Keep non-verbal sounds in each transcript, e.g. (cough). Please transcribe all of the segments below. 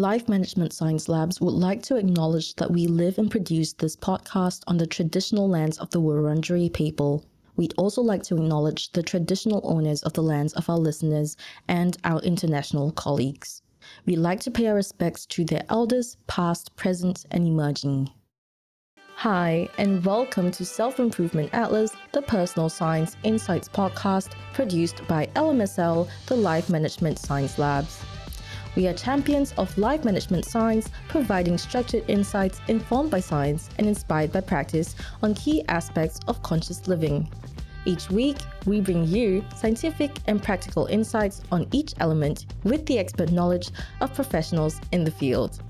Life Management Science Labs would like to acknowledge that we live and produce this podcast on the traditional lands of the Wurundjeri people. We'd also like to acknowledge the traditional owners of the lands of our listeners and our international colleagues. We'd like to pay our respects to their elders, past, present, and emerging. Hi, and welcome to Self Improvement Atlas, the personal science insights podcast produced by LMSL, the Life Management Science Labs. We are champions of life management science, providing structured insights informed by science and inspired by practice on key aspects of conscious living. Each week, we bring you scientific and practical insights on each element with the expert knowledge of professionals in the field.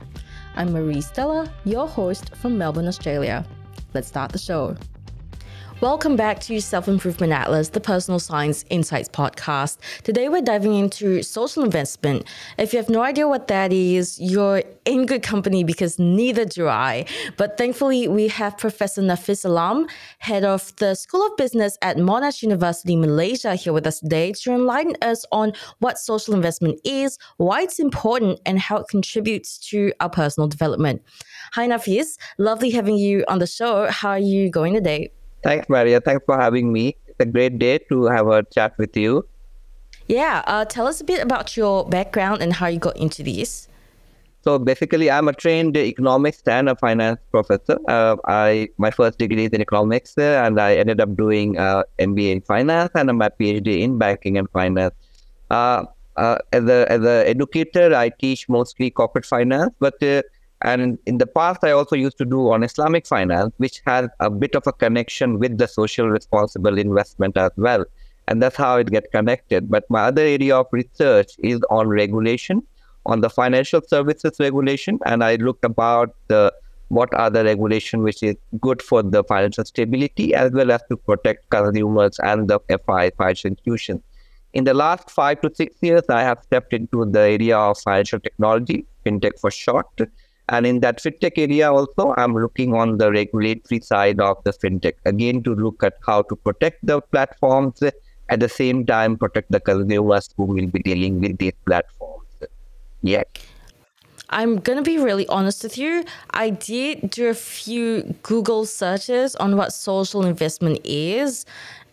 I'm Marie Stella, your host from Melbourne, Australia. Let's start the show. Welcome back to Self Improvement Atlas, the Personal Science Insights podcast. Today we're diving into social investment. If you have no idea what that is, you're in good company because neither do I. But thankfully, we have Professor Nafis Alam, head of the School of Business at Monash University, Malaysia, here with us today to enlighten us on what social investment is, why it's important, and how it contributes to our personal development. Hi, Nafis. Lovely having you on the show. How are you going today? Thanks, Maria. Thanks for having me. It's a great day to have a chat with you. Yeah, uh, tell us a bit about your background and how you got into this. So basically, I'm a trained economics and a finance professor. Uh, I my first degree is in economics, uh, and I ended up doing uh, MBA in finance and my PhD in banking and finance. Uh, uh, as a as a educator, I teach mostly corporate finance, but uh, and in the past, I also used to do on Islamic finance, which has a bit of a connection with the social responsible investment as well. And that's how it gets connected. But my other area of research is on regulation, on the financial services regulation. And I looked about the what are the regulation which is good for the financial stability as well as to protect consumers and the FI financial institutions. In the last five to six years, I have stepped into the area of financial technology, fintech for short, and in that fintech area also, I'm looking on the regulatory side of the fintech, again, to look at how to protect the platforms, at the same time, protect the consumers who will be dealing with these platforms. Yeah. I'm going to be really honest with you. I did do a few Google searches on what social investment is.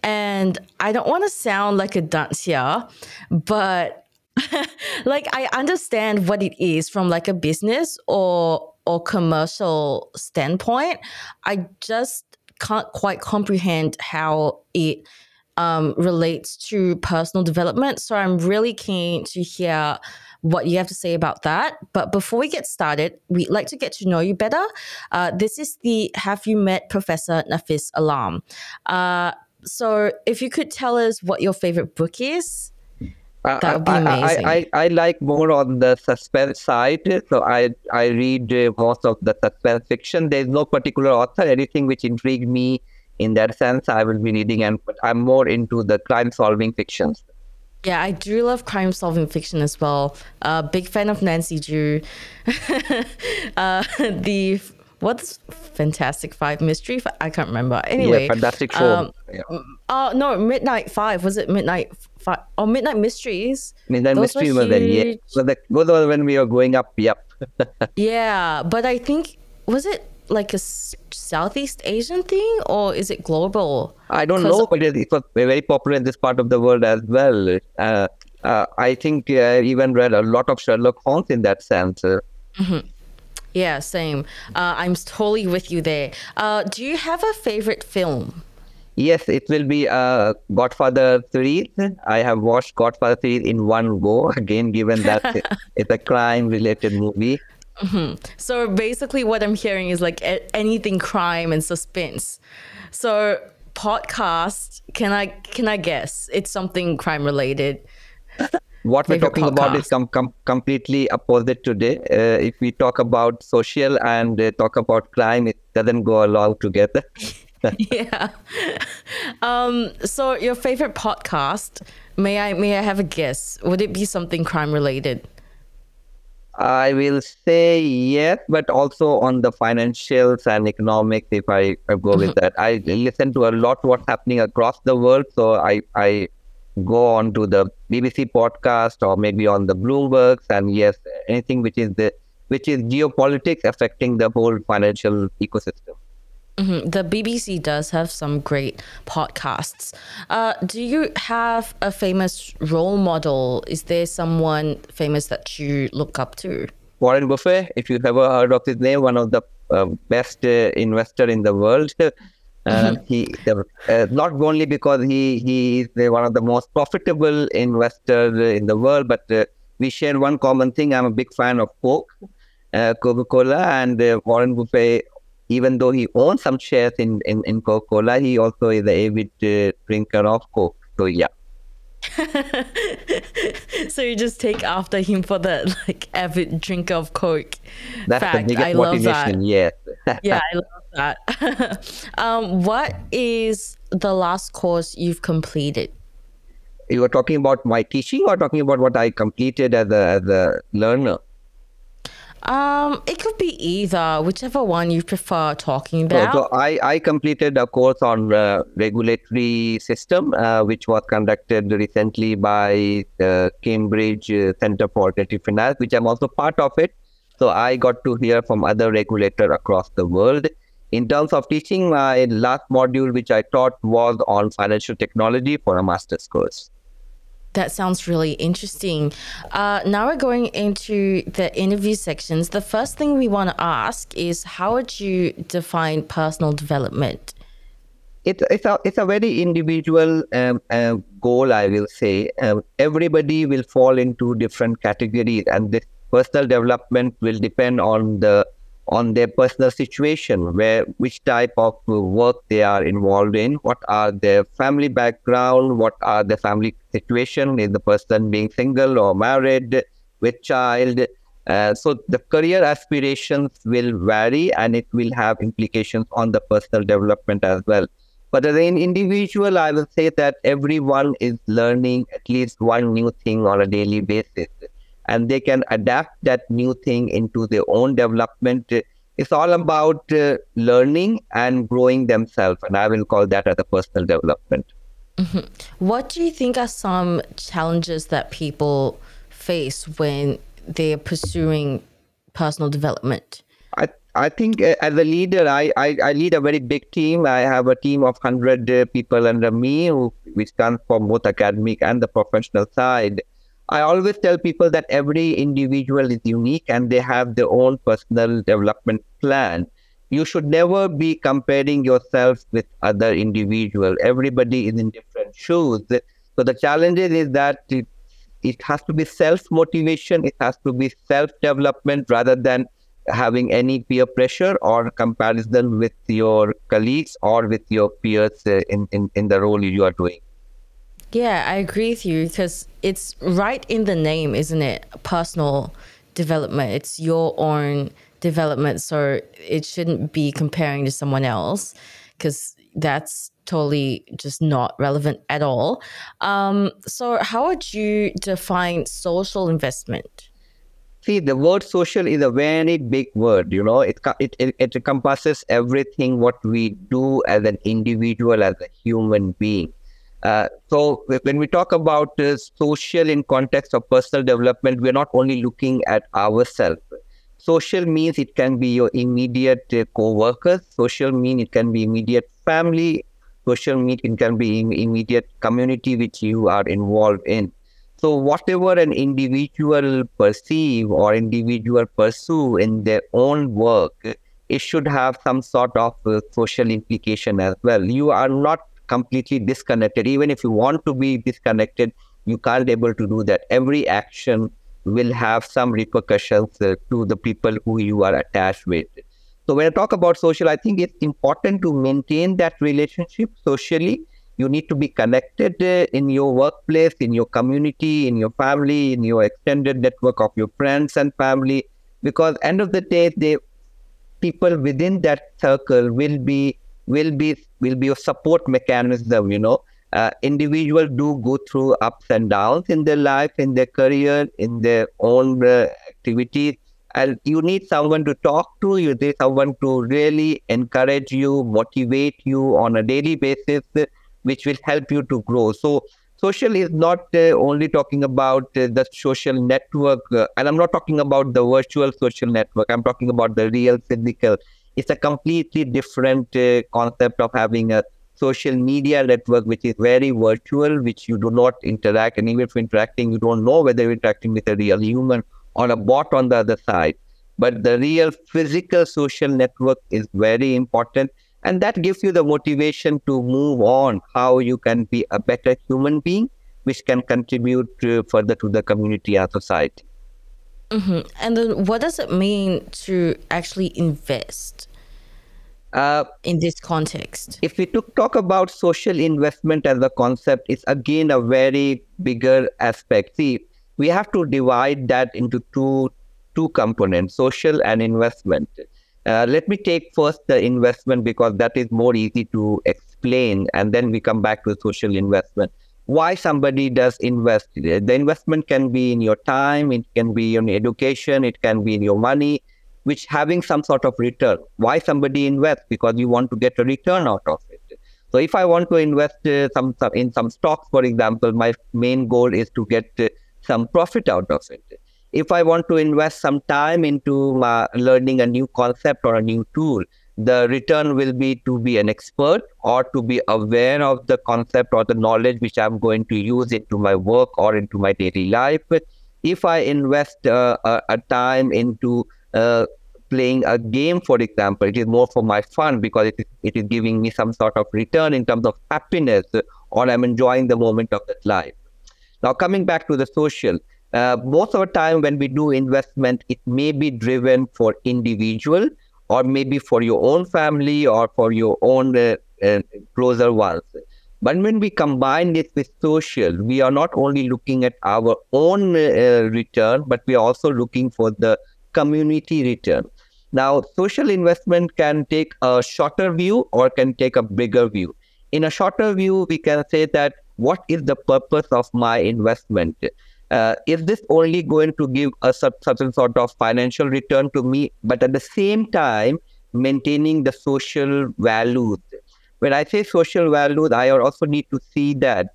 And I don't want to sound like a dunce here, but (laughs) like I understand what it is from like a business or or commercial standpoint. I just can't quite comprehend how it um, relates to personal development. So I'm really keen to hear what you have to say about that. But before we get started, we'd like to get to know you better. Uh, this is the Have You Met Professor Nafis Alam? Uh, so if you could tell us what your favorite book is, that would be amazing. I, I, I, like more on the suspense side. So I I read uh, most of the suspense fiction. There's no particular author. Anything which intrigued me in that sense, I will be reading. And but I'm more into the crime solving fictions. Yeah, I do love crime solving fiction as well. Uh, big fan of Nancy Drew. (laughs) uh, the what's Fantastic Five mystery? I can't remember. Anyway, yeah, Fantastic Four. Um, yeah. Oh no, Midnight Five was it? Midnight Five or Midnight Mysteries? Midnight Those Mystery was then yeah. So the, those were when we were going up. Yep. (laughs) yeah, but I think was it like a Southeast Asian thing or is it global? I don't know, but it was very popular in this part of the world as well. Uh, uh, I think I even read a lot of Sherlock Holmes in that sense. Mm-hmm. Yeah, same. Uh, I'm totally with you there. Uh, do you have a favorite film? Yes, it will be uh, Godfather 3. I have watched Godfather 3 in one go, again, given that (laughs) it's a crime related movie. Mm-hmm. So basically, what I'm hearing is like a- anything crime and suspense. So, podcast, can I can I guess it's something crime related? what we're talking podcast. about is com- com- completely opposite today. Uh, if we talk about social and uh, talk about crime, it doesn't go along together. (laughs) (laughs) yeah. Um, so your favorite podcast? May I may I have a guess? Would it be something crime related? I will say yes, but also on the financials and economics. If I, I go with mm-hmm. that, I listen to a lot what's happening across the world. So I I go on to the BBC podcast or maybe on the Bloomberg's. And yes, anything which is the which is geopolitics affecting the whole financial ecosystem. Mm-hmm. The BBC does have some great podcasts. Uh, do you have a famous role model? Is there someone famous that you look up to? Warren Buffett, if you've ever heard of his name, one of the uh, best uh, investor in the world. (laughs) Mm-hmm. He uh, not only because he he is one of the most profitable investors in the world, but uh, we share one common thing. I'm a big fan of Coke, uh, Coca-Cola, and Warren Buffett even though he owns some shares in, in, in Coca-Cola, he also is an avid uh, drinker of Coke. So yeah. (laughs) so you just take after him for the like avid drinker of Coke. That's fact. the biggest I motivation. Yes. (laughs) yeah, I love that. (laughs) um, what is the last course you've completed? You were talking about my teaching, or talking about what I completed as a as a learner? Um, it could be either, whichever one you prefer talking about. So, so I, I completed a course on uh, regulatory system, uh, which was conducted recently by the Cambridge Center for Creative Finance, which I'm also part of it. So I got to hear from other regulators across the world. In terms of teaching, my last module which I taught was on financial technology for a master's course. That sounds really interesting. Uh, now we're going into the interview sections. The first thing we want to ask is how would you define personal development? It, it's, a, it's a very individual um, uh, goal, I will say. Um, everybody will fall into different categories, and this personal development will depend on the on their personal situation, where which type of work they are involved in, what are their family background, what are the family situation, is the person being single or married with child. Uh, so the career aspirations will vary and it will have implications on the personal development as well. But as an individual, I will say that everyone is learning at least one new thing on a daily basis and they can adapt that new thing into their own development. It's all about uh, learning and growing themselves, and I will call that as a personal development. Mm-hmm. What do you think are some challenges that people face when they're pursuing personal development? I, I think uh, as a leader, I, I, I, lead a very big team. I have a team of 100 uh, people under me, who, which comes from both academic and the professional side. I always tell people that every individual is unique and they have their own personal development plan. You should never be comparing yourself with other individual. Everybody is in different shoes. So the challenge is that it, it has to be self motivation. It has to be self development rather than having any peer pressure or comparison with your colleagues or with your peers uh, in, in, in the role you are doing. Yeah, I agree with you because it's right in the name, isn't it? Personal development. It's your own development. So it shouldn't be comparing to someone else because that's totally just not relevant at all. Um, so, how would you define social investment? See, the word social is a very big word. You know, it, it, it, it encompasses everything what we do as an individual, as a human being. Uh, so when we talk about uh, social in context of personal development, we're not only looking at ourselves. Social means it can be your immediate uh, co-workers. Social mean it can be immediate family. Social mean it can be immediate community which you are involved in. So whatever an individual perceive or individual pursue in their own work, it should have some sort of uh, social implication as well. You are not completely disconnected. Even if you want to be disconnected, you can't able to do that. Every action will have some repercussions uh, to the people who you are attached with. So when I talk about social, I think it's important to maintain that relationship socially. You need to be connected uh, in your workplace, in your community, in your family, in your extended network of your friends and family, because end of the day, the people within that circle will be will be will be a support mechanism you know uh, individuals do go through ups and downs in their life in their career in their own uh, activities and you need someone to talk to you need someone to really encourage you motivate you on a daily basis which will help you to grow so social is not uh, only talking about uh, the social network, uh, and I'm not talking about the virtual social network. I'm talking about the real physical. It's a completely different uh, concept of having a social media network, which is very virtual, which you do not interact, and even if interacting, you don't know whether you're interacting with a real human or a bot on the other side. But the real physical social network is very important and that gives you the motivation to move on how you can be a better human being which can contribute to, further to the community and society mm-hmm. and then what does it mean to actually invest uh, in this context if we took, talk about social investment as a concept it's again a very bigger aspect see we have to divide that into two two components social and investment uh, let me take first the investment because that is more easy to explain, and then we come back to social investment. Why somebody does invest? The investment can be in your time, it can be in education, it can be in your money, which having some sort of return. Why somebody invests? Because you want to get a return out of it. So if I want to invest uh, some, some in some stocks, for example, my main goal is to get uh, some profit out of it if I want to invest some time into uh, learning a new concept or a new tool, the return will be to be an expert or to be aware of the concept or the knowledge which I'm going to use into my work or into my daily life. If I invest uh, a, a, time into uh, playing a game, for example, it is more for my fun because it is, it is giving me some sort of return in terms of happiness or I'm enjoying the moment of that life. Now, coming back to the social, uh, most of the time when we do investment, it may be driven for individual or maybe for your own family or for your own uh, uh, closer ones. But when we combine this with social, we are not only looking at our own uh, return, but we are also looking for the community return. Now, social investment can take a shorter view or can take a bigger view. In a shorter view, we can say that what is the purpose of my investment? uh, is this only going to give a certain sort of financial return to me, but at the same time maintaining the social values? When I say social values, I also need to see that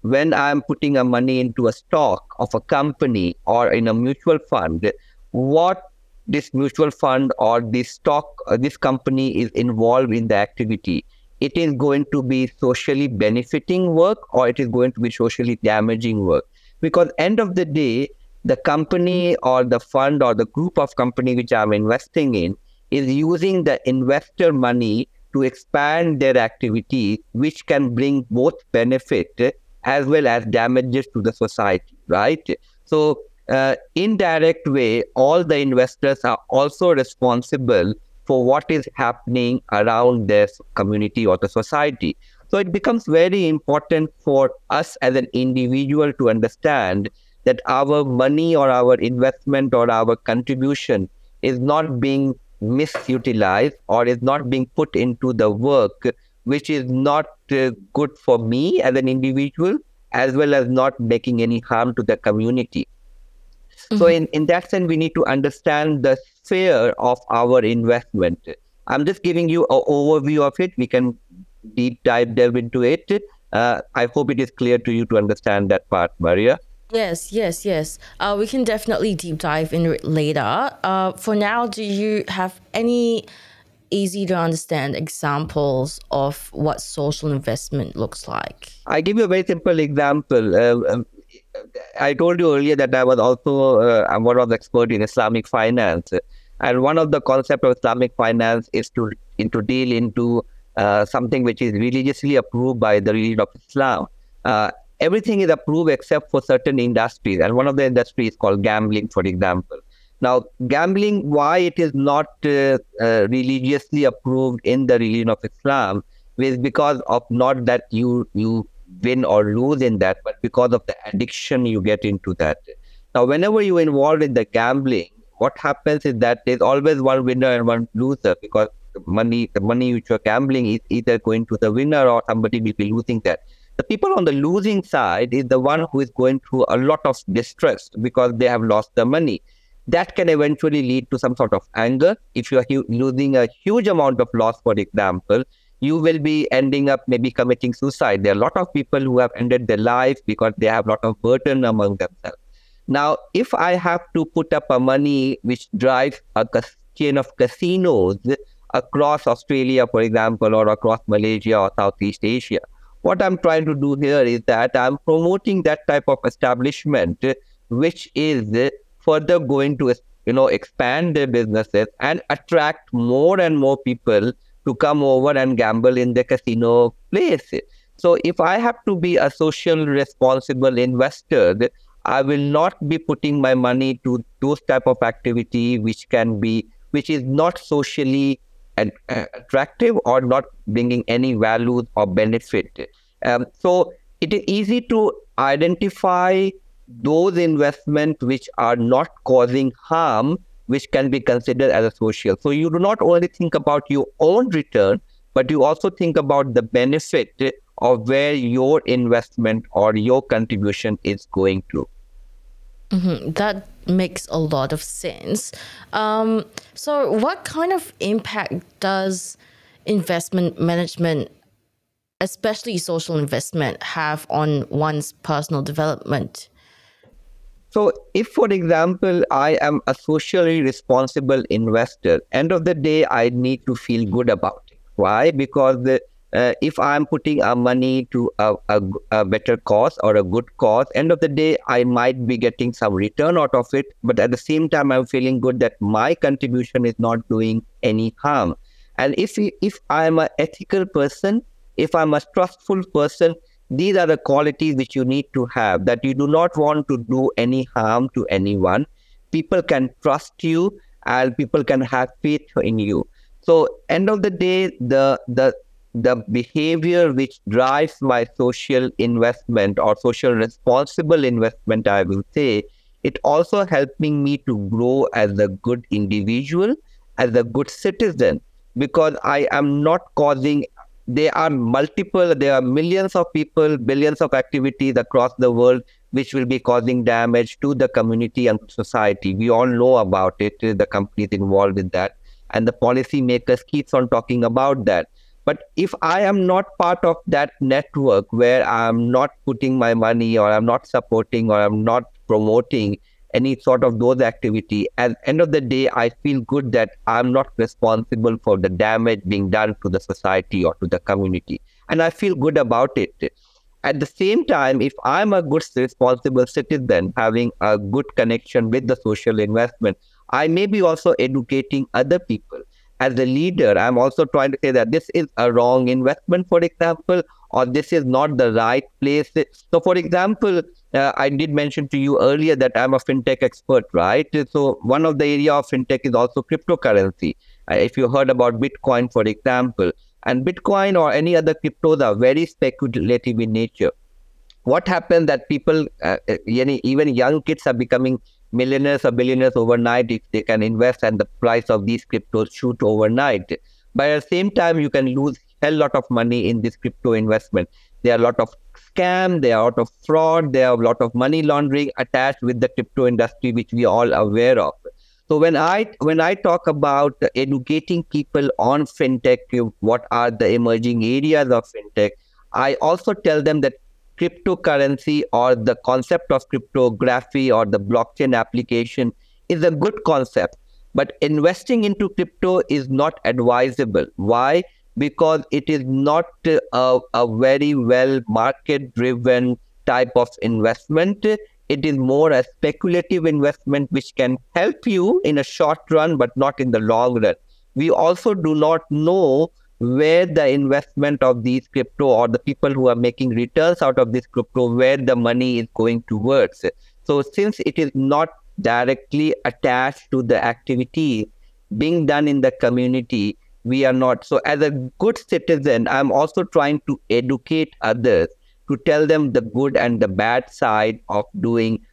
when I'm putting a money into a stock of a company or in a mutual fund, what this mutual fund or this stock, or this company is involved in the activity. It is going to be socially benefiting work or it is going to be socially damaging work because end of the day the company or the fund or the group of company which i'm investing in is using the investor money to expand their activities which can bring both benefit as well as damages to the society right so uh, indirect way all the investors are also responsible for what is happening around their community or the society so it becomes very important for us as an individual to understand that our money or our investment or our contribution is not being misutilized or is not being put into the work which is not uh, good for me as an individual as well as not making any harm to the community. Mm-hmm. So in, in that sense, we need to understand the sphere of our investment. I'm just giving you an overview of it. We can deep dive delve into it. Uh, I hope it is clear to you to understand that part, Maria. Yes, yes, yes. Uh, we can definitely deep dive into it later. Uh, for now, do you have any easy to understand examples of what social investment looks like? I give you a very simple example. Uh, I told you earlier that I was also uh, one of the expert in Islamic finance, and one of the concept of Islamic finance is to into deal into uh, something which is religiously approved by the religion of Islam. Uh, everything is approved except for certain industries, and one of the industries is called gambling, for example. Now, gambling, why it is not uh, uh, religiously approved in the religion of Islam is because of not that you you win or lose in that, but because of the addiction you get into that. Now, whenever you involved in the gambling, what happens is that there's always one winner and one loser because money, the money which you're gambling is either going to the winner or somebody will be losing that. The people on the losing side is the one who is going through a lot of distress because they have lost the money. That can eventually lead to some sort of anger. If you are hu- losing a huge amount of loss, for example, you will be ending up maybe committing suicide. There are a lot of people who have ended their life because they have a lot of burden among themselves. Now, if I have to put up a money which drives a chain of casinos across Australia, for example, or across Malaysia or Southeast Asia, what I'm trying to do here is that I'm promoting that type of establishment, which is further going to you know expand their businesses and attract more and more people to come over and gamble in the casino place. So if I have to be a social responsible investor, I will not be putting my money to those type of activity which can be which is not socially attractive or not bringing any values or benefit. Um, so it is easy to identify those investments which are not causing harm which can be considered as a social. So you do not only think about your own return, but you also think about the benefit of where your investment or your contribution is going to. Mm-hmm. That makes a lot of sense. Um, so, what kind of impact does investment management, especially social investment, have on one's personal development? So if, for example, I am a socially responsible investor, end of the day, I need to feel good about it. Why? Because the, uh, if I'm putting our money to a, a, a, better cause or a good cause, end of the day, I might be getting some return out of it. But at the same time, I'm feeling good that my contribution is not doing any harm. And if if I'm an ethical person, if I'm a trustful person, these are the qualities which you need to have that you do not want to do any harm to anyone. People can trust you and people can have faith in you. So end of the day, the the the behavior which drives my social investment or social responsible investment, I will say, it also helping me to grow as a good individual, as a good citizen, because I am not causing there are multiple, there are millions of people, billions of activities across the world which will be causing damage to the community and society. We all know about it, the companies involved in that, and the policymakers keeps on talking about that. But if I am not part of that network where I'm not putting my money or I'm not supporting or I'm not promoting any sort of those activity. At end of the day i feel good that i'm not responsible for the damage being done to the society or to the community. And i feel good about it. At the same time if i'm a good responsible citizen having a good connection with the social investment i may be also educating other people. As a leader i'm also trying to say that this is a wrong investment for example or this is not the right place. So for example uh, I did mention to you earlier that I'm a fintech expert, right? So one of the area of fintech is also cryptocurrency. Uh, if you heard about Bitcoin, for example, and Bitcoin or any other cryptos are very speculative in nature. What happened that people, uh, uh even young kids, are becoming millionaires or billionaires overnight if they can invest and the price of these cryptos shoot overnight. But at the same time, you can lose a lot of money in this crypto investment. There are a lot of scam, there are a lot of fraud, there are a lot of money laundering attached with the crypto industry, which we all are aware of. So when I when I talk about educating people on fintech, what are the emerging areas of fintech, I also tell them that cryptocurrency or the concept of cryptography or the blockchain application is a good concept, but investing into crypto is not advisable. Why? Because it is not a, a very well market driven type of investment. It is more a speculative investment which can help you in a short run, but not in the long run. We also do not know where the investment of these crypto or the people who are making returns out of this crypto, where the money is going towards. So, since it is not directly attached to the activity being done in the community, we are not. So, as a good citizen, I'm also trying to educate others to tell them the good and the bad side of doing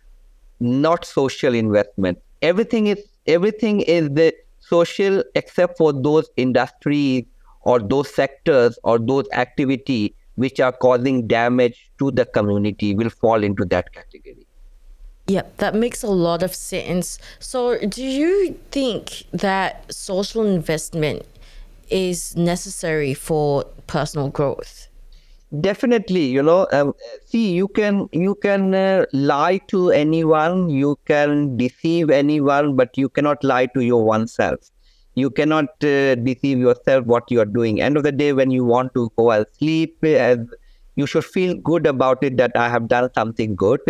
not social investment. Everything is everything is the social except for those industries or those sectors or those activity which are causing damage to the community will fall into that category. Yeah, that makes a lot of sense. So, do you think that social investment is necessary for personal growth? Definitely, you know, um, see, you can you can uh, lie to anyone, you can deceive anyone, but you cannot lie to your oneself. You cannot uh, deceive yourself what you are doing. End of the day, when you want to go and sleep, uh, you should feel good about it that I have done something good.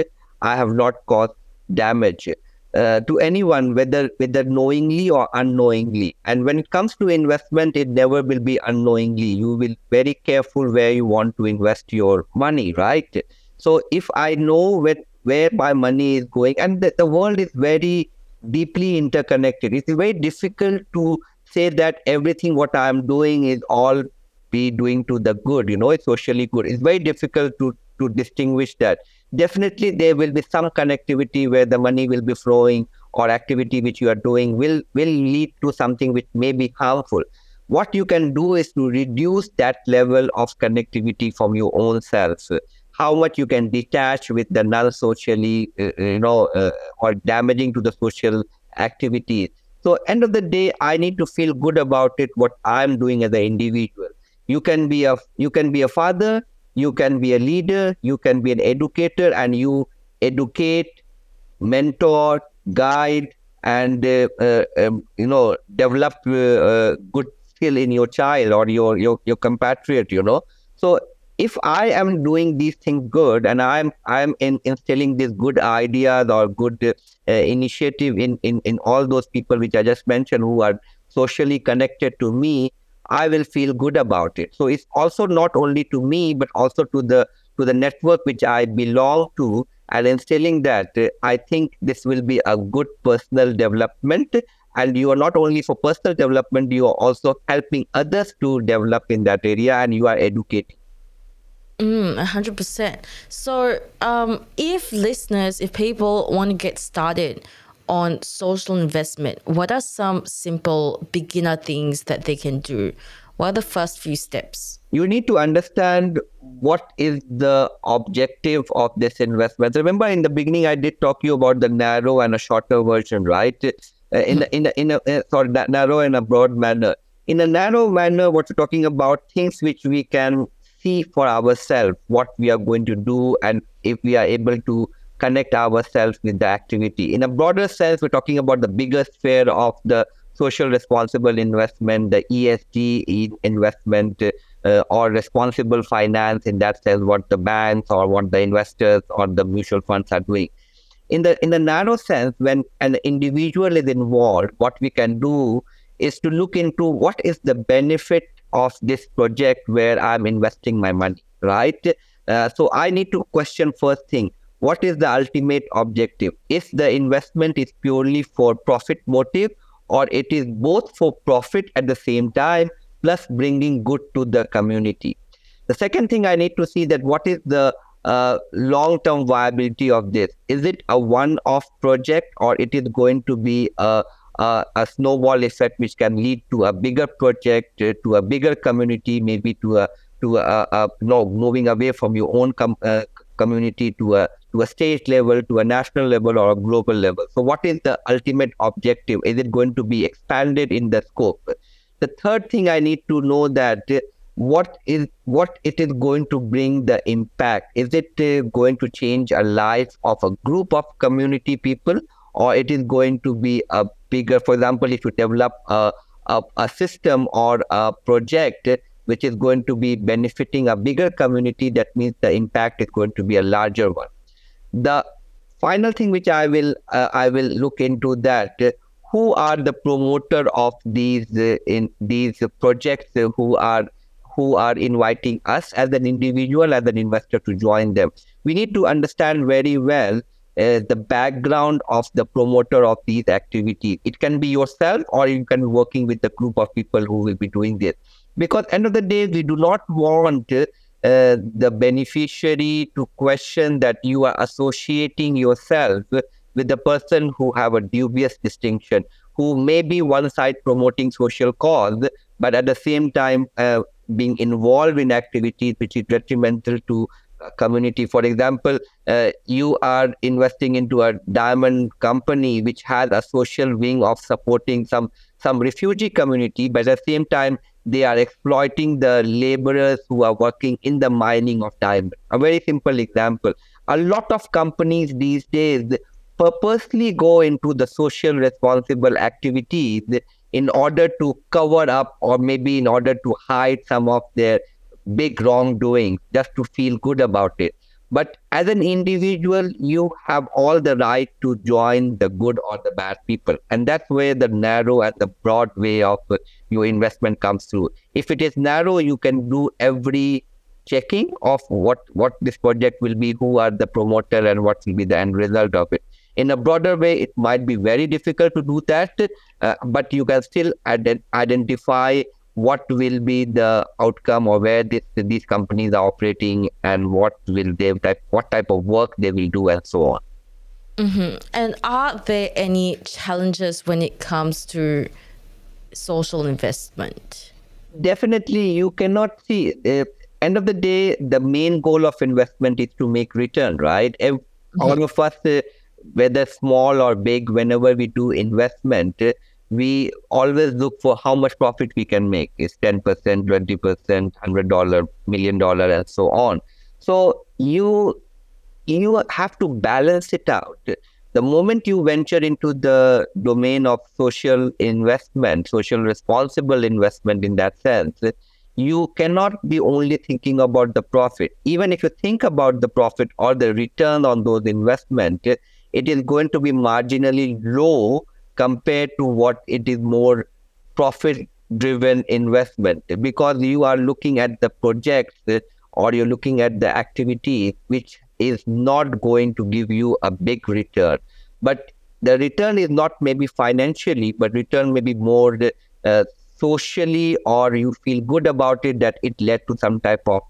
I have not caused damage uh, to anyone, whether whether knowingly or unknowingly. And when it comes to investment, it never will be unknowingly. You will very careful where you want to invest your money, right? So if I know where where my money is going, and the, the world is very deeply interconnected, it's very difficult to say that everything what I am doing is all be doing to the good. You know, it's socially good. It's very difficult to to distinguish that definitely there will be some connectivity where the money will be flowing or activity which you are doing will will lead to something which may be harmful. What you can do is to reduce that level of connectivity from your own self. How much you can detach with the non-socially uh, uh, you know uh, or damaging to the social activities so end of the day i need to feel good about it what i'm doing as an individual. You can be a you can be a father you can be a leader you can be an educator and you educate mentor guide and uh, uh, um, you know develop uh, uh, good skill in your child or your, your your compatriot you know. So if i am doing these things good and i'm i'm in, instilling these good ideas or good uh, initiative in, in in all those people which i just mentioned who are socially connected to me I will feel good about it. So it's also not only to me, but also to the to the network which I belong to, and instilling that uh, I think this will be a good personal development. And you are not only for personal development, you are also helping others to develop in that area, and you are educating. Mm, 100%. So, um, if listeners, if people want to get started, on social investment, what are some simple beginner things that they can do? What are the first few steps? You need to understand what is the objective of this investment. Remember, in the beginning, I did talk to you about the narrow and a shorter version, right? Uh, in a, in in a uh, sorry, that narrow and a broad manner. In a narrow manner, what we're talking about things which we can see for ourselves, what we are going to do, and if we are able to connect ourselves with the activity. In a broader sense, we're talking about the bigger sphere of the social responsible investment, the ESG investment, uh, or responsible finance in that sense, what the banks or what the investors or the mutual funds are doing. In the in the narrow sense, when an individual is involved, what we can do is to look into what is the benefit of this project where I'm investing my money, right? Uh, so I need to question first thing what is the ultimate objective? If the investment is purely for profit motive or it is both for profit at the same time plus bringing good to the community. The second thing i need to see that what is the uh, long term viability of this? Is it a one off project or it is going to be a, a, a snowball effect which can lead to a bigger project uh, to a bigger community maybe to a to a, a, no moving away from your own com- uh, community to a to a state level, to a national level, or a global level. So, what is the ultimate objective? Is it going to be expanded in the scope? The third thing I need to know that what is what it is going to bring the impact. Is it uh, going to change a life of a group of community people, or it is going to be a bigger? For example, if you develop a a, a system or a project which is going to be benefiting a bigger community, that means the impact is going to be a larger one the final thing which i will uh, i will look into that uh, who are the promoter of these uh, in these projects uh, who are who are inviting us as an individual as an investor to join them? We need to understand very well uh, the background of the promoter of these activities it can be yourself or you can be working with a group of people who will be doing this. Because end of the day we do not want uh, the beneficiary to question that you are associating yourself with the person who have a dubious distinction, who may be one side promoting social cause, but at the same time uh, being involved in activities which is detrimental to community. For example, uh, you are investing into a diamond company which has a social wing of supporting some some refugee community, but at the same time they are exploiting the laborers who are working in the mining of diamond. A very simple example. A lot of companies these days purposely go into the social responsible activities in order to cover up or maybe in order to hide some of their big wrongdoing just to feel good about it. But as an individual, you have all the right to join the good or the bad people. And that's where the narrow and the broad way of your investment comes through. If it is narrow, you can do every checking of what, what this project will be, who are the promoter, and what will be the end result of it. In a broader way, it might be very difficult to do that, uh, but you can still ident- identify what will be the outcome or where this, these companies are operating and what will they type what type of work they will do and so on mm-hmm. and are there any challenges when it comes to social investment definitely you cannot see uh, end of the day the main goal of investment is to make return right mm-hmm. all of us uh, whether small or big whenever we do investment uh, we always look for how much profit we can make. It's 10%, 20%, $100, million dollar, and so on. So you you have to balance it out. The moment you venture into the domain of social investment, social responsible investment in that sense, you cannot be only thinking about the profit. Even if you think about the profit or the return on those investments, it is going to be marginally low compared to what it is more profit driven investment. Because you are looking at the projects or you're looking at the activity which is not going to give you a big return. But the return is not maybe financially but return may be more uh, socially or you feel good about it that it led to some type of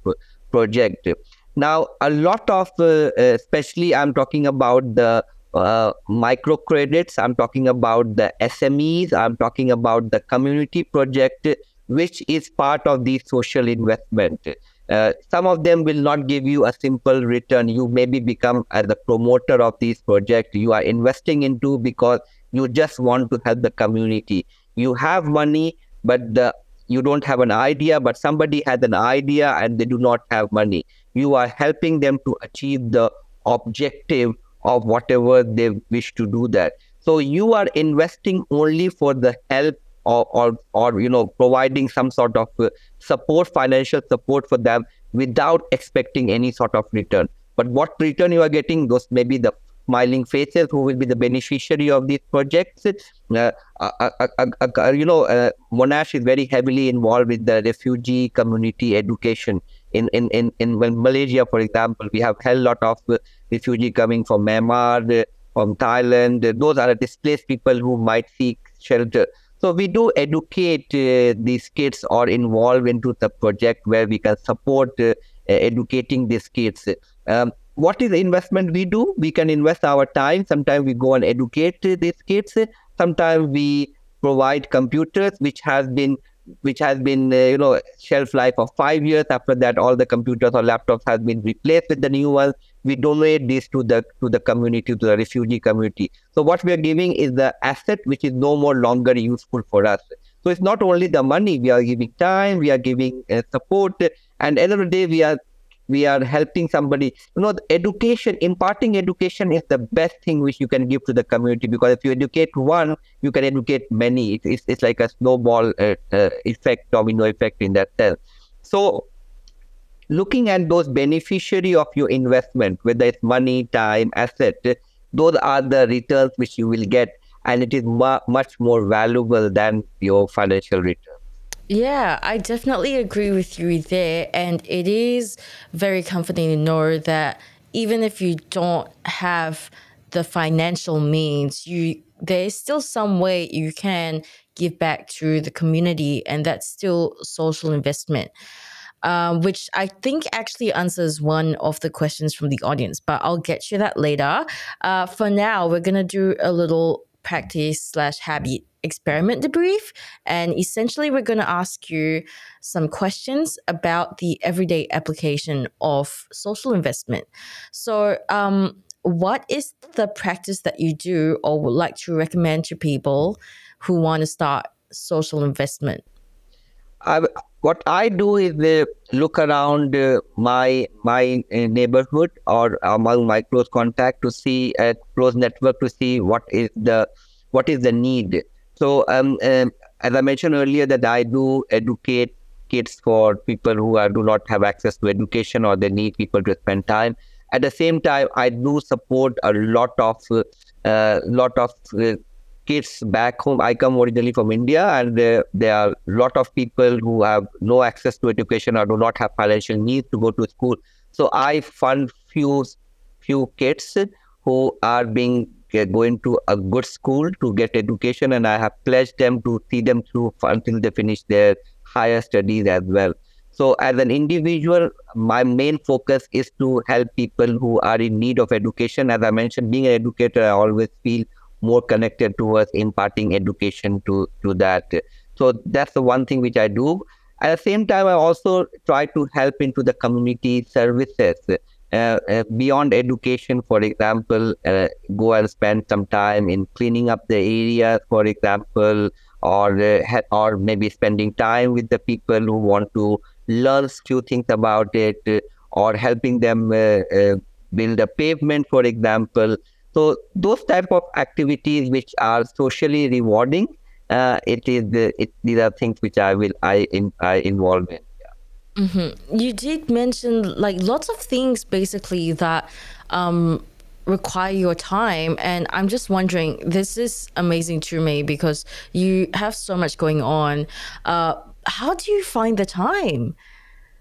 project. Now a lot of uh, especially i'm talking about the uh, microcredits, I'm talking about the SMEs, I'm talking about the community project, which is part of the social investment. Uh, some of them will not give you a simple return. You maybe become as the promoter of these projects you are investing into because you just want to help the community. You have money, but the you don't have an idea, but somebody has an idea and they do not have money. You are helping them to achieve the objective of whatever they wish to do that. So you are investing only for the help or, or, or you know providing some sort of uh, support, financial support for them without expecting any sort of return. But what return you are getting, those may be the smiling faces who will be the beneficiary of these projects. Uh, uh, uh, uh you know, uh, Monash is very heavily involved with the refugee community education in in in, in Malaysia, for example, we have a lot of uh, refugee coming from Myanmar, uh, from Thailand. Those are displaced people who might seek shelter. So we do educate uh, these kids or involve into the project where we can support uh, educating these kids. Um, what is the investment we do? We can invest our time. Sometimes we go and educate these kids. Sometimes we provide computers, which has been which has been uh, you know shelf life of five years. After that all the computers or laptops has been replaced with the new ones. We donate this to the to the community to the refugee community. So what we are giving is the asset which is no more longer useful for us. So it's not only the money we are giving time we are giving uh, support. And end of the day we are we are helping somebody. You know education imparting education is the best thing which you can give to the community because if you educate one you can educate many. It's, it's, it's like a snowball uh, uh, effect domino effect in that sense. So looking at those beneficiary of your investment whether it's money time asset those are the returns which you will get and it is mu- much more valuable than your financial return yeah, I definitely agree with you there. And it is very comforting to know that even if you don't have the financial means, you there's still some way you can give back to the community, and that's still social investment. Um, which I think actually answers one of the questions from the audience, but I'll get you that later. Uh, for now, we're gonna do a little practice slash habit experiment debrief. And essentially, we're going to ask you some questions about the everyday application of social investment. So, um, what is the practice that you do or would like to recommend to people who want to start social investment? I, what I do is uh, look around uh, my my uh, neighborhood or among my close contact to see a close network to see what is the what is the need. So um, um, as I mentioned earlier, that I do educate kids for people who are, do not have access to education or they need people to spend time. At the same time, I do support a lot of uh, lot of uh, kids back home. I come originally from India, and uh, there are a lot of people who have no access to education or do not have financial needs to go to school. So I fund few few kids who are being going to a good school to get education, and I have pledged them to see them through until they finish their higher studies as well. So, as an individual, my main focus is to help people who are in need of education. As I mentioned, being an educator, I always feel more connected towards imparting education to, to that. So, that's the one thing which I do. At the same time, I also try to help into the community services. Uh, uh, beyond education, for example, uh, go and spend some time in cleaning up the area, for example, or uh, or maybe spending time with the people who want to learn few things about it or helping them build a pavement, for example. So those type of activities which are socially rewarding, it is it, these are things which I will I in, I involve in. Mm-hmm. You did mention like lots of things basically that um, require your time, and I'm just wondering. This is amazing to me because you have so much going on. Uh, how do you find the time?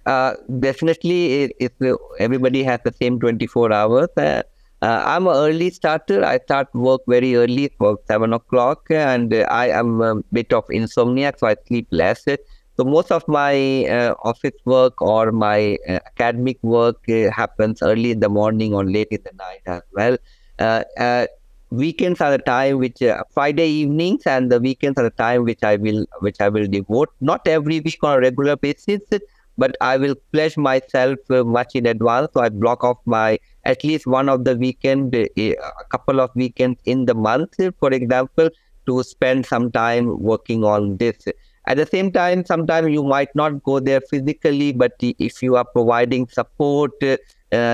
Uh, definitely, it, it, everybody has the same 24 hours. Uh, uh, I'm an early starter. I start work very early, for seven o'clock, and I am a bit of insomnia, so I sleep less. So most of my uh, office work or my uh, academic work uh, happens early in the morning or late in the night as well. Weekends are the time which uh, Friday evenings and the weekends are the time which I will which I will devote not every week on a regular basis but I will pledge myself uh, much in advance. So I block off my at least one of the weekend uh, a couple of weekends in the month for example to spend some time working on this at the same time sometimes you might not go there physically but if you are providing support uh,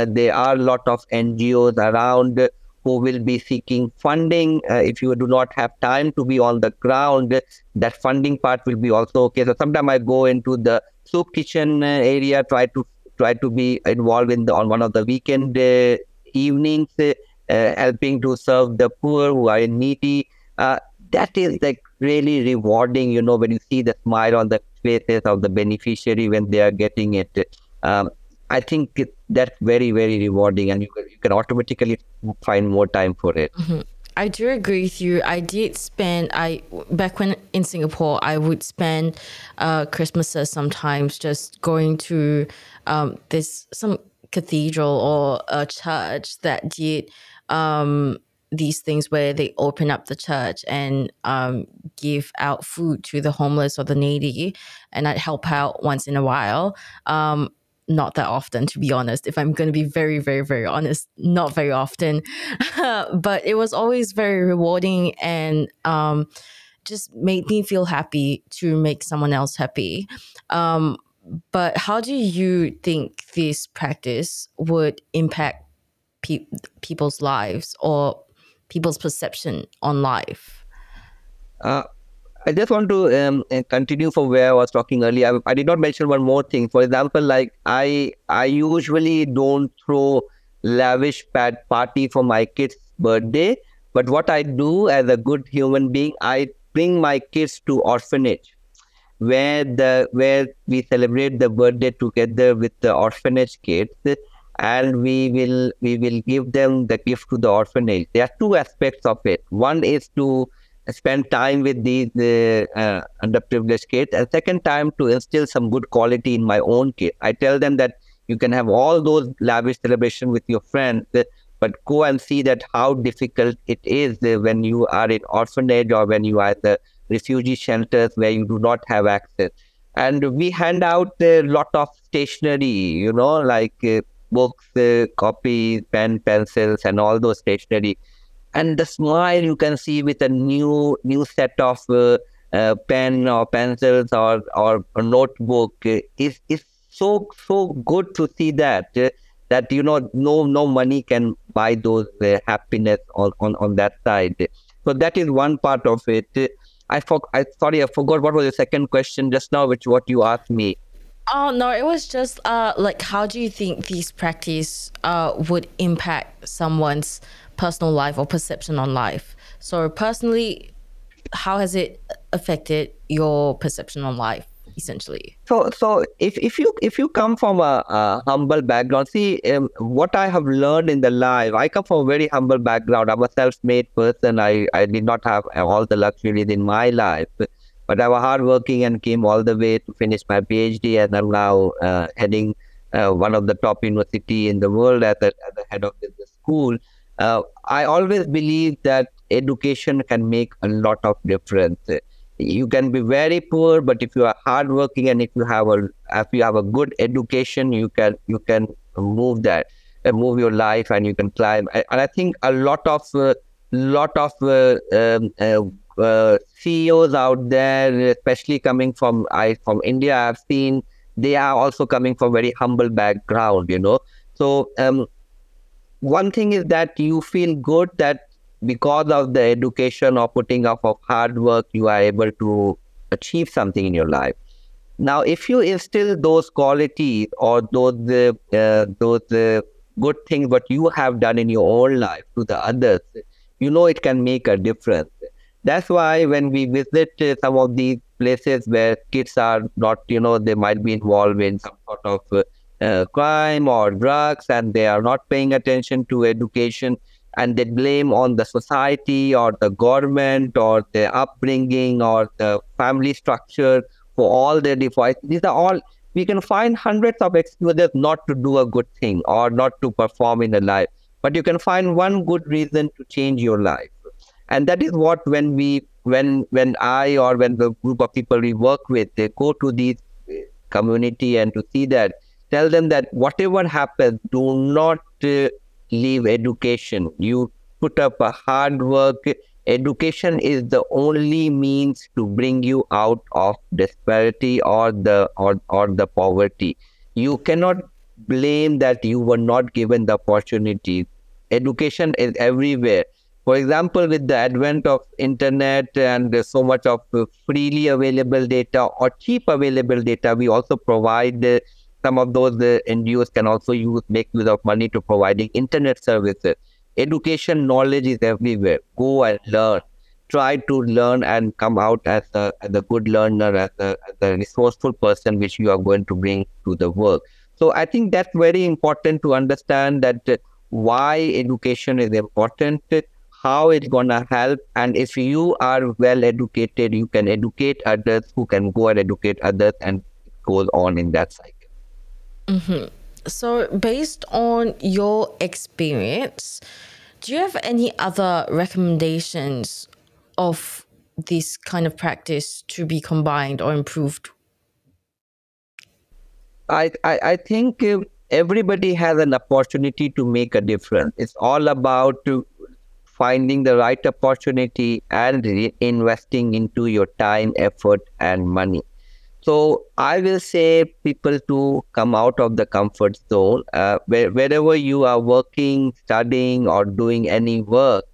there are a lot of ngos around who will be seeking funding. Uh, if you do not have time to be on the ground, that funding part will be also okay. So sometimes I go into the soup kitchen uh, area, try to try to be involved in the on one of the weekend uh, evenings, uh, helping to serve the poor who are needy. Uh, that is like really rewarding, you know, when you see the smile on the faces of the beneficiary when they are getting it. Um, I think that's very, very rewarding, and you, you can automatically find more time for it. Mm-hmm. I do agree with you. I did spend I back when in Singapore, I would spend uh, Christmases sometimes just going to um, this some cathedral or a church that did um, these things where they open up the church and um, give out food to the homeless or the needy, and I'd help out once in a while. Um, not that often, to be honest. If I'm going to be very, very, very honest, not very often. (laughs) but it was always very rewarding and um, just made me feel happy to make someone else happy. Um, but how do you think this practice would impact pe- people's lives or people's perception on life? Uh, I just want to um, uh, continue from where I was talking earlier. I, I, did not mention one more thing. For example, like I I usually don't throw lavish pad party for my kid's birthday, but what I do as a good human being, I bring my kids to orphanage where the where we celebrate the birthday together with the orphanage kids and we will we will give them the gift to the orphanage. There are two aspects of it. One is to spend time with these uh, uh, underprivileged kids. And second time to instill some good quality in my own kids i tell them that you can have all those lavish celebration with your friends but go and see that how difficult it is when you are in orphanage or when you are at the refugee shelters where you do not have access. And we hand out a lot of stationery, you know, like uh, books, uh, copies, pen, pencils, and all those stationery. And the smile you can see with a new new set of uh, uh, pen or pencils or or notebook is is so so good to see that that you know no no money can buy those happiness on, on on that side. So that is one part of it. I for, I sorry I forgot what was the second question just now, which what you asked me. Oh no, it was just uh like how do you think these practice uh would impact someone's personal life or perception on life? So personally, how has it affected your perception on life? essentially so so if, if you if you come from a, a humble background see um, what i have learned in the life i come from a very humble background i'm a self-made person i i did not have all the luxuries in my life but I was hardworking and came all the way to finish my PhD, and I'm now uh, heading uh, one of the top university in the world as, a, as the head of the school. Uh, I always believe that education can make a lot of difference. You can be very poor, but if you are hardworking and if you have a if you have a good education, you can you can move that, uh, move your life, and you can climb. And I think a lot of uh, lot of uh, um, uh, CEOs out there, especially coming from I from India, I've seen they are also coming from very humble background, you know. So um, one thing is that you feel good that because of the education or putting up of hard work, you are able to achieve something in your life. Now, if you instill those qualities or those uh, those uh, good things what you have done in your own life to the others, you know it can make a difference. That's why when we visit uh, some of these places where kids are not, you know, they might be involved in some sort of uh, uh, crime or drugs and they are not paying attention to education and they blame on the society or the government or their upbringing or the family structure for all their defaults. These are all, we can find hundreds of excuses not to do a good thing or not to perform in a life. But you can find one good reason to change your life and that is what when we when when i or when the group of people we work with they go to these community and to see that tell them that whatever happens do not uh, leave education. You put up a hard work. Education is the only means to bring you out of disparity or the or, or the poverty. You cannot blame that you were not given the opportunity. Education is everywhere for example, with the advent of internet and so much of freely available data or cheap available data, we also provide uh, some of those uh, NGOs can also use make use of money to providing internet services. Education knowledge is everywhere. Go and learn. Try to learn and come out as a, as a good learner, as a, as a resourceful person, which you are going to bring to the work. So I think that's very important to understand that uh, why education is important how it's going to help. And if you are well educated, you can educate others who can go and educate others and goes on in that cycle. Mm-hmm. So, based on your experience, do you have any other recommendations of this kind of practice to be combined or improved? I, I, I think uh, everybody has an opportunity to make a difference. It's all about to finding the right opportunity and investing into your time, effort, and money. So I will say people to come out of the comfort zone. Uh, where, wherever you are working, studying, or doing any work,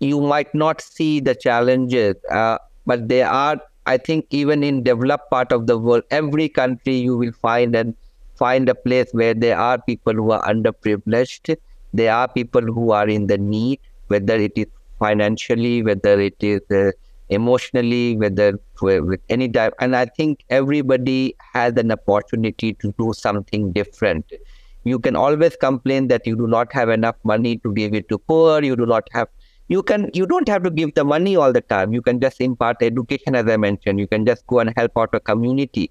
you might not see the challenges, uh, but there are. I think even in developed part of the world, every country you will find and find a place where there are people who are underprivileged there are people who are in the need, whether it is financially, whether it is uh, emotionally, whether with any type. And I think everybody has an opportunity to do something different. You can always complain that you do not have enough money to give it to poor. You do not have. You can. You don't have to give the money all the time. You can just impart education, as I mentioned. You can just go and help out a community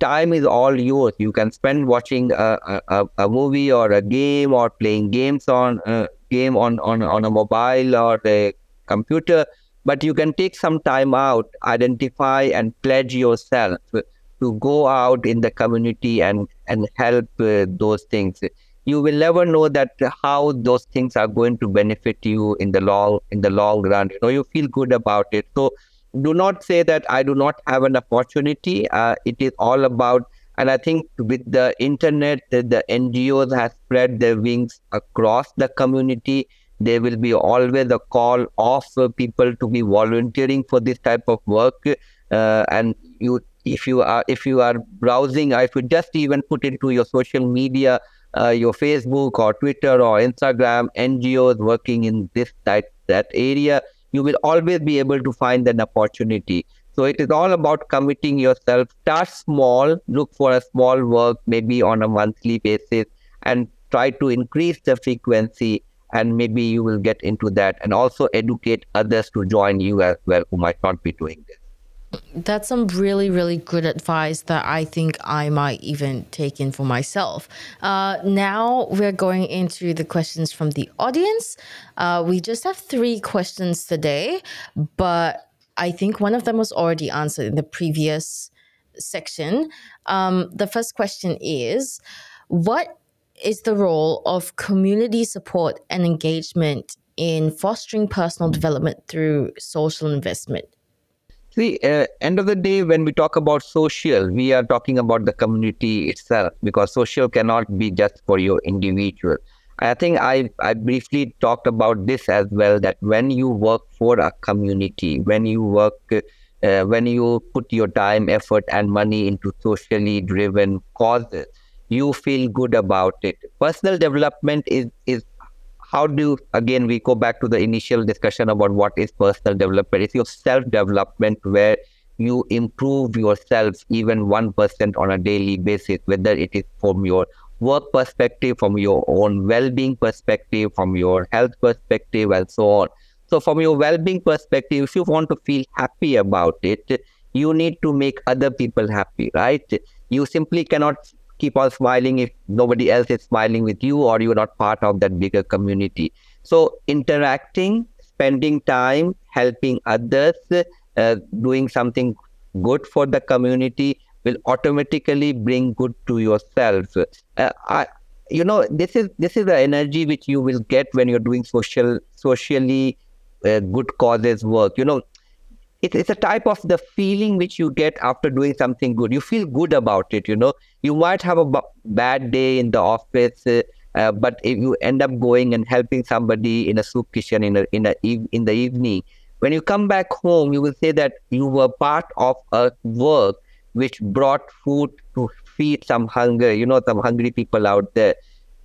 time is all yours. You can spend watching a, a, a movie or a game or playing games on a uh, game on, on, on a mobile or a computer. but you can take some time out, identify and pledge yourself to go out in the community and and help uh, those things you will never know that how those things are going to benefit you in the long in the long run you know you feel good about it so do not say that i do not have an opportunity. Uh, it is all about and i think with the internet the, the ngos have spread their wings across the community. There will be always a call of uh, people to be volunteering for this type of work. Uh, and you if you are if you are browsing if you just even put into your social media uh, your facebook or twitter or instagram ngos working in this type that area you will always be able to find an opportunity. So it is all about committing yourself. Start small. Look for a small work maybe on a monthly basis and try to increase the frequency and maybe you will get into that. And also educate others to join you as well who might not be doing this that's some really, really good advice that I think I might even take in for myself. Uh, now we're going into the questions from the audience. Uh, we just have three questions today, but I think one of them was already answered in the previous section. Um, the first question is What is the role of community support and engagement in fostering personal development through social investment? See, uh, end of the day, when we talk about social, we are talking about the community itself because social cannot be just for your individual. I think I, I briefly talked about this as well that when you work for a community, when you work, uh, when you put your time, effort, and money into socially driven causes, you feel good about it. Personal development is, is how do again we go back to the initial discussion about what is personal development? It's your self development where you improve yourself even 1% on a daily basis whether it is from your work perspective from your own well-being perspective from your health perspective and so on. So from your well-being perspective if you want to feel happy about it you need to make other people happy right? You simply cannot keep on smiling if nobody else is smiling with you or you're not part of that bigger community. So interacting, spending time, helping others, uh, doing something good for the community will automatically bring good to yourself. Uh, I, you know, this is this is the energy which you will get when you're doing social socially uh, good causes work. You know, it, it's a type of the feeling which you get after doing something good. You feel good about it. You know, you might have a b- bad day in the office, uh, uh, but if you end up going and helping somebody in a soup kitchen in a, in a in the evening, when you come back home, you will say that you were part of a work which brought food to feed some hunger. You know, some hungry people out there.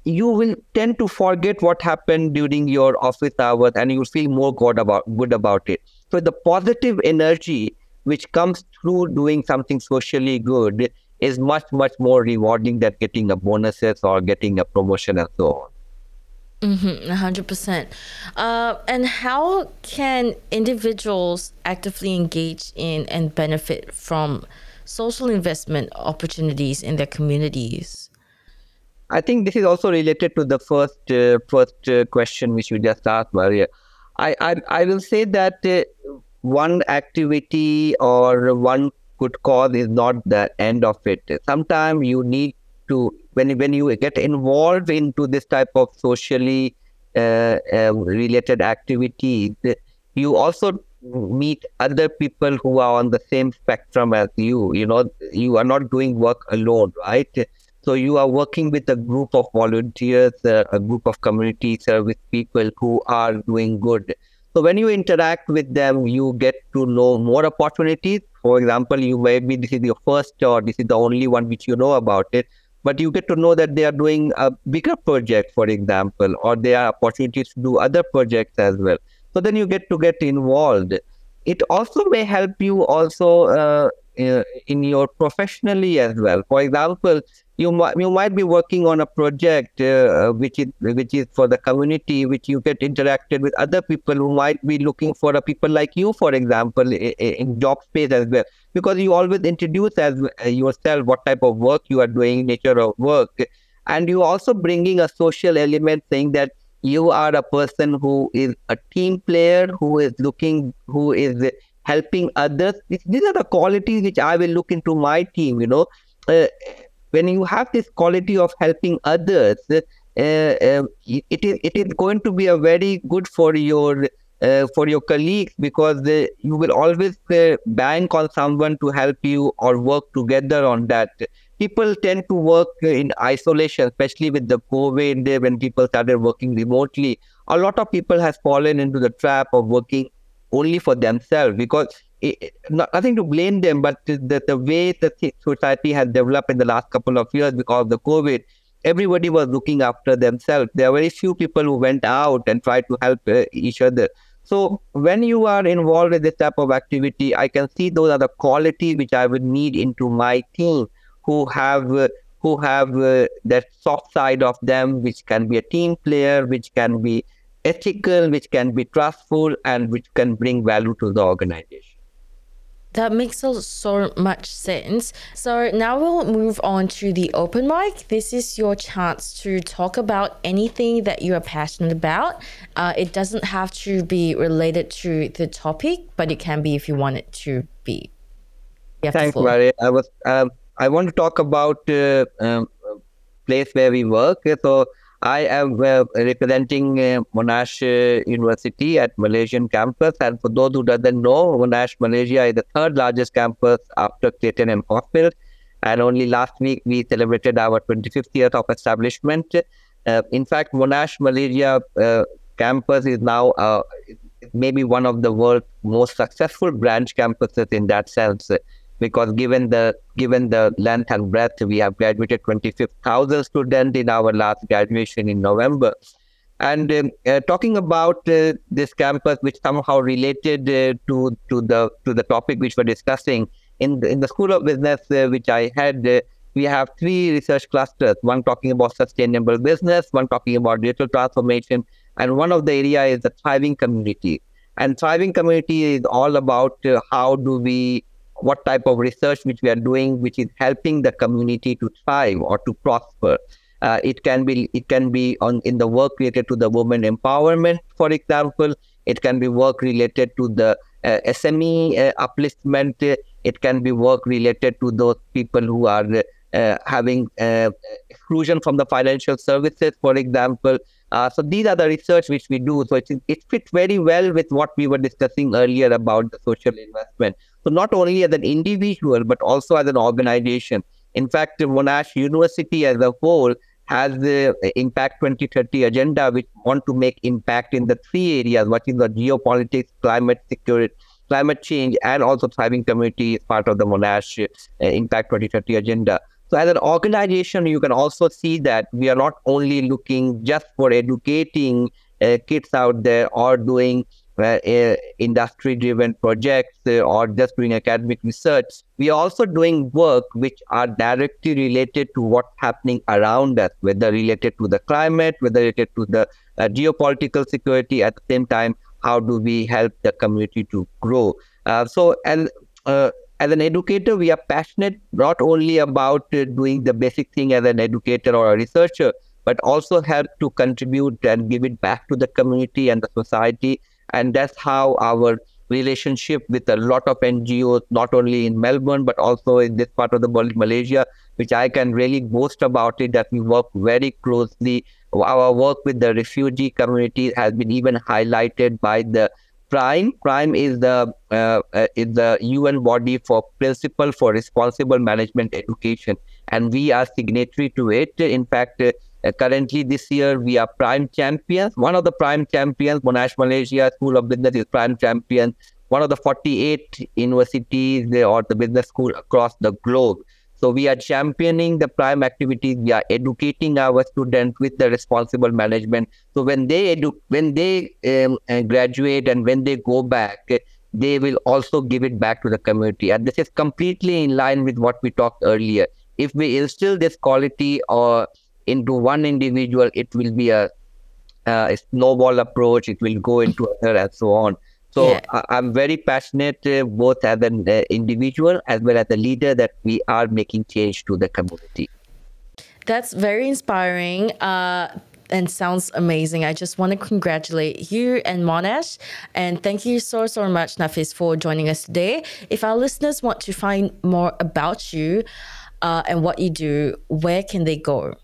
You will tend to forget what happened during your office hours, and you feel more good about good about it so the positive energy which comes through doing something socially good is much, much more rewarding than getting a bonuses or getting a promotion and so on. Mm-hmm, 100%. Uh, and how can individuals actively engage in and benefit from social investment opportunities in their communities? I think this is also related to the first uh, first uh, question which you just asked, Maria. I, I, I will say that uh, one activity or one good cause is not the end of it. Sometimes you need to when when you get involved into this type of socially uh, uh, related activities, you also meet other people who are on the same spectrum as you. You know, you are not doing work alone, right? So you are working with a group of volunteers, uh, a group of community service people who are doing good. So when you interact with them, you get to know more opportunities. For example, you maybe this is your first or this is the only one which you know about it, but you get to know that they are doing a bigger project, for example, or there are opportunities to do other projects as well. So then you get to get involved. It also may help you also uh, uh, in your professionally as well. For example, you might you might be working on a project uh, which is which is for the community, which you get interacted with other people who might be looking for a people like you, for example, in, in job space as well, because you always introduce as uh, yourself what type of work you are doing, nature of work, and you also bringing a social element, saying that you are a person who is a team player, who is looking, who is helping others. These are the qualities which I will look into my team. You know, uh, when you have this quality of helping others, uh, uh, it is it is going to be a very good for your uh, for your colleagues because you will always uh, bank on someone to help you or work together on that. People tend to work in isolation, especially with the COVID, when people started working remotely. A lot of people has fallen into the trap of working only for themselves because it, not, nothing to blame them, but the, the way the society has developed in the last couple of years because of the COVID, everybody was looking after themselves. There are very few people who went out and tried to help uh, each other. So when you are involved in this type of activity, I can see those are the quality which I would need into my team who have uh, who have uh, that soft side of them, which can be a team player, which can be ethical, which can be trustful, and which can bring value to the organization. That makes so much sense. So now we'll move on to the open mic. This is your chance to talk about anything that you are passionate about. Uh, it doesn't have to be related to the topic, but it can be if you want it to be. Thanks, Mary. I was um, I want to talk about uh, um, place where we work. So I am uh, representing uh, Monash uh, University at Malaysian campus. And for those who doesn't know, Monash Malaysia is the third largest campus after Clayton and Caulfield. And only last week we celebrated our 25th year of establishment. Uh, in fact, Monash Malaysia uh, campus is now uh, maybe one of the world's most successful branch campuses in that sense because given the given the length and breadth, we have graduated 25,000 students in our last graduation in November. And um, uh, talking about uh, this campus, which somehow related uh, to to the to the topic which we're discussing in the, in the School of Business, uh, which I had, uh, we have three research clusters. One talking about sustainable business, one talking about digital transformation, and one of the area is the thriving community. And thriving community is all about uh, how do we what type of research which we are doing which is helping the community to thrive or to prosper uh, it can be it can be on in the work related to the women empowerment for example it can be work related to the uh, sme uh, upliftment it can be work related to those people who are uh, having uh, exclusion from the financial services for example uh, so these are the research which we do. So it, it fits very well with what we were discussing earlier about the social investment. So not only as an individual, but also as an organization. In fact, Monash University as a whole has the Impact 2030 agenda, which want to make impact in the three areas, what is the geopolitics, climate security, climate change, and also thriving community is part of the Monash uh, Impact 2030 agenda. So as an organization, you can also see that we are not only looking just for educating uh, kids out there or doing industry driven projects uh, or just doing academic research. We are also doing work which are directly related to what's happening around us, whether related to the climate, whether related to the uh, geopolitical security. At the same time, how do we help the community to grow? Uh, so, and uh, as an educator, we are passionate not only about uh, doing the basic thing as an educator or a researcher, but also help to contribute and give it back to the community and the society. And that's how our relationship with a lot of NGOs, not only in Melbourne, but also in this part of the world, Malaysia, which I can really boast about it, that we work very closely. Our work with the refugee community has been even highlighted by the PRME. PRME is the uh, uh, is the UN body for Principle for Responsible Management Education, and we are signatory to it. In fact, uh, currently this year we are PRME champions. One of the PRME champions, Monash Malaysia School of Business, is PRME champion. One of the 48 universities or the business school across the globe. So we are championing the PRME activities. We are educating our students with the responsible management. So when they edu- when they um, uh, graduate and when they go back, they will also give it back to the community. And this is completely in line with what we talked earlier. If we instill this quality or into one individual, it will be a, a snowball approach. It will go into other and so on. So yeah. I, am very passionate uh, both as an uh, individual as well as a leader that we are making change to the community. That's very inspiring. Uh, and sounds amazing. I just want to congratulate you and Monash. And thank you so, so much, Nafis, for joining us today. If our listeners want to find more about you uh, and what you do, where can they go?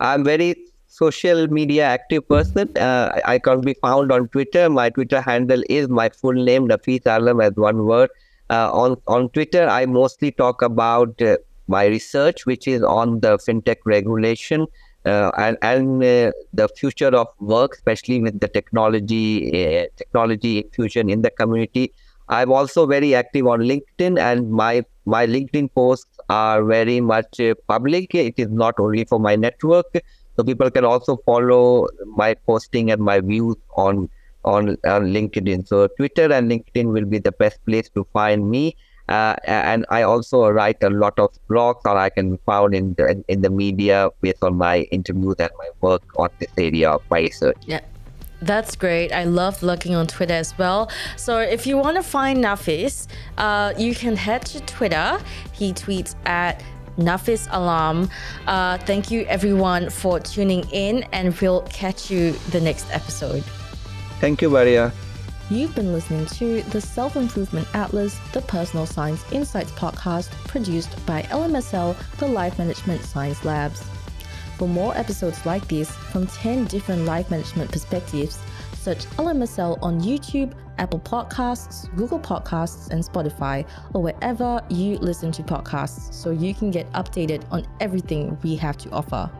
I'm very social media active person. Uh, I can be found on Twitter. My Twitter handle is my full name, Nafis Alam, as one word. Uh, on on Twitter, I mostly talk about uh, my research, which is on the fintech regulation uh, and and uh, the future of work, especially with the technology uh, technology infusion in the community. I'm also very active on LinkedIn, and my my LinkedIn posts are very much uh, public. It is not only for my network, so people can also follow my posting and my views on on, on LinkedIn. So Twitter and LinkedIn will be the best place to find me. Uh, and I also write a lot of blogs, or I can be found in the in the media based on my interviews and my work on this area of my research. Yeah. That's great. I love looking on Twitter as well. So if you want to find Nafis, uh, you can head to Twitter. He tweets at Nafis Alam. Uh, thank you everyone for tuning in, and we'll catch you the next episode. Thank you, Maria. You've been listening to the Self Improvement Atlas, the Personal Science Insights podcast produced by LMSL, the Life Management Science Labs. For more episodes like this from 10 different life management perspectives, search LMSL on YouTube, Apple Podcasts, Google Podcasts, and Spotify, or wherever you listen to podcasts so you can get updated on everything we have to offer.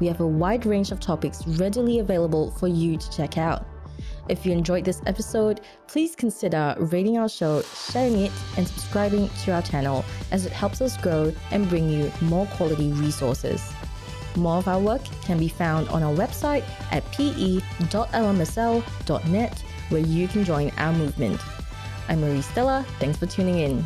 We have a wide range of topics readily available for you to check out. If you enjoyed this episode, please consider rating our show, sharing it, and subscribing to our channel as it helps us grow and bring you more quality resources. More of our work can be found on our website at pe.lmsl.net, where you can join our movement. I'm Marie Stella. Thanks for tuning in.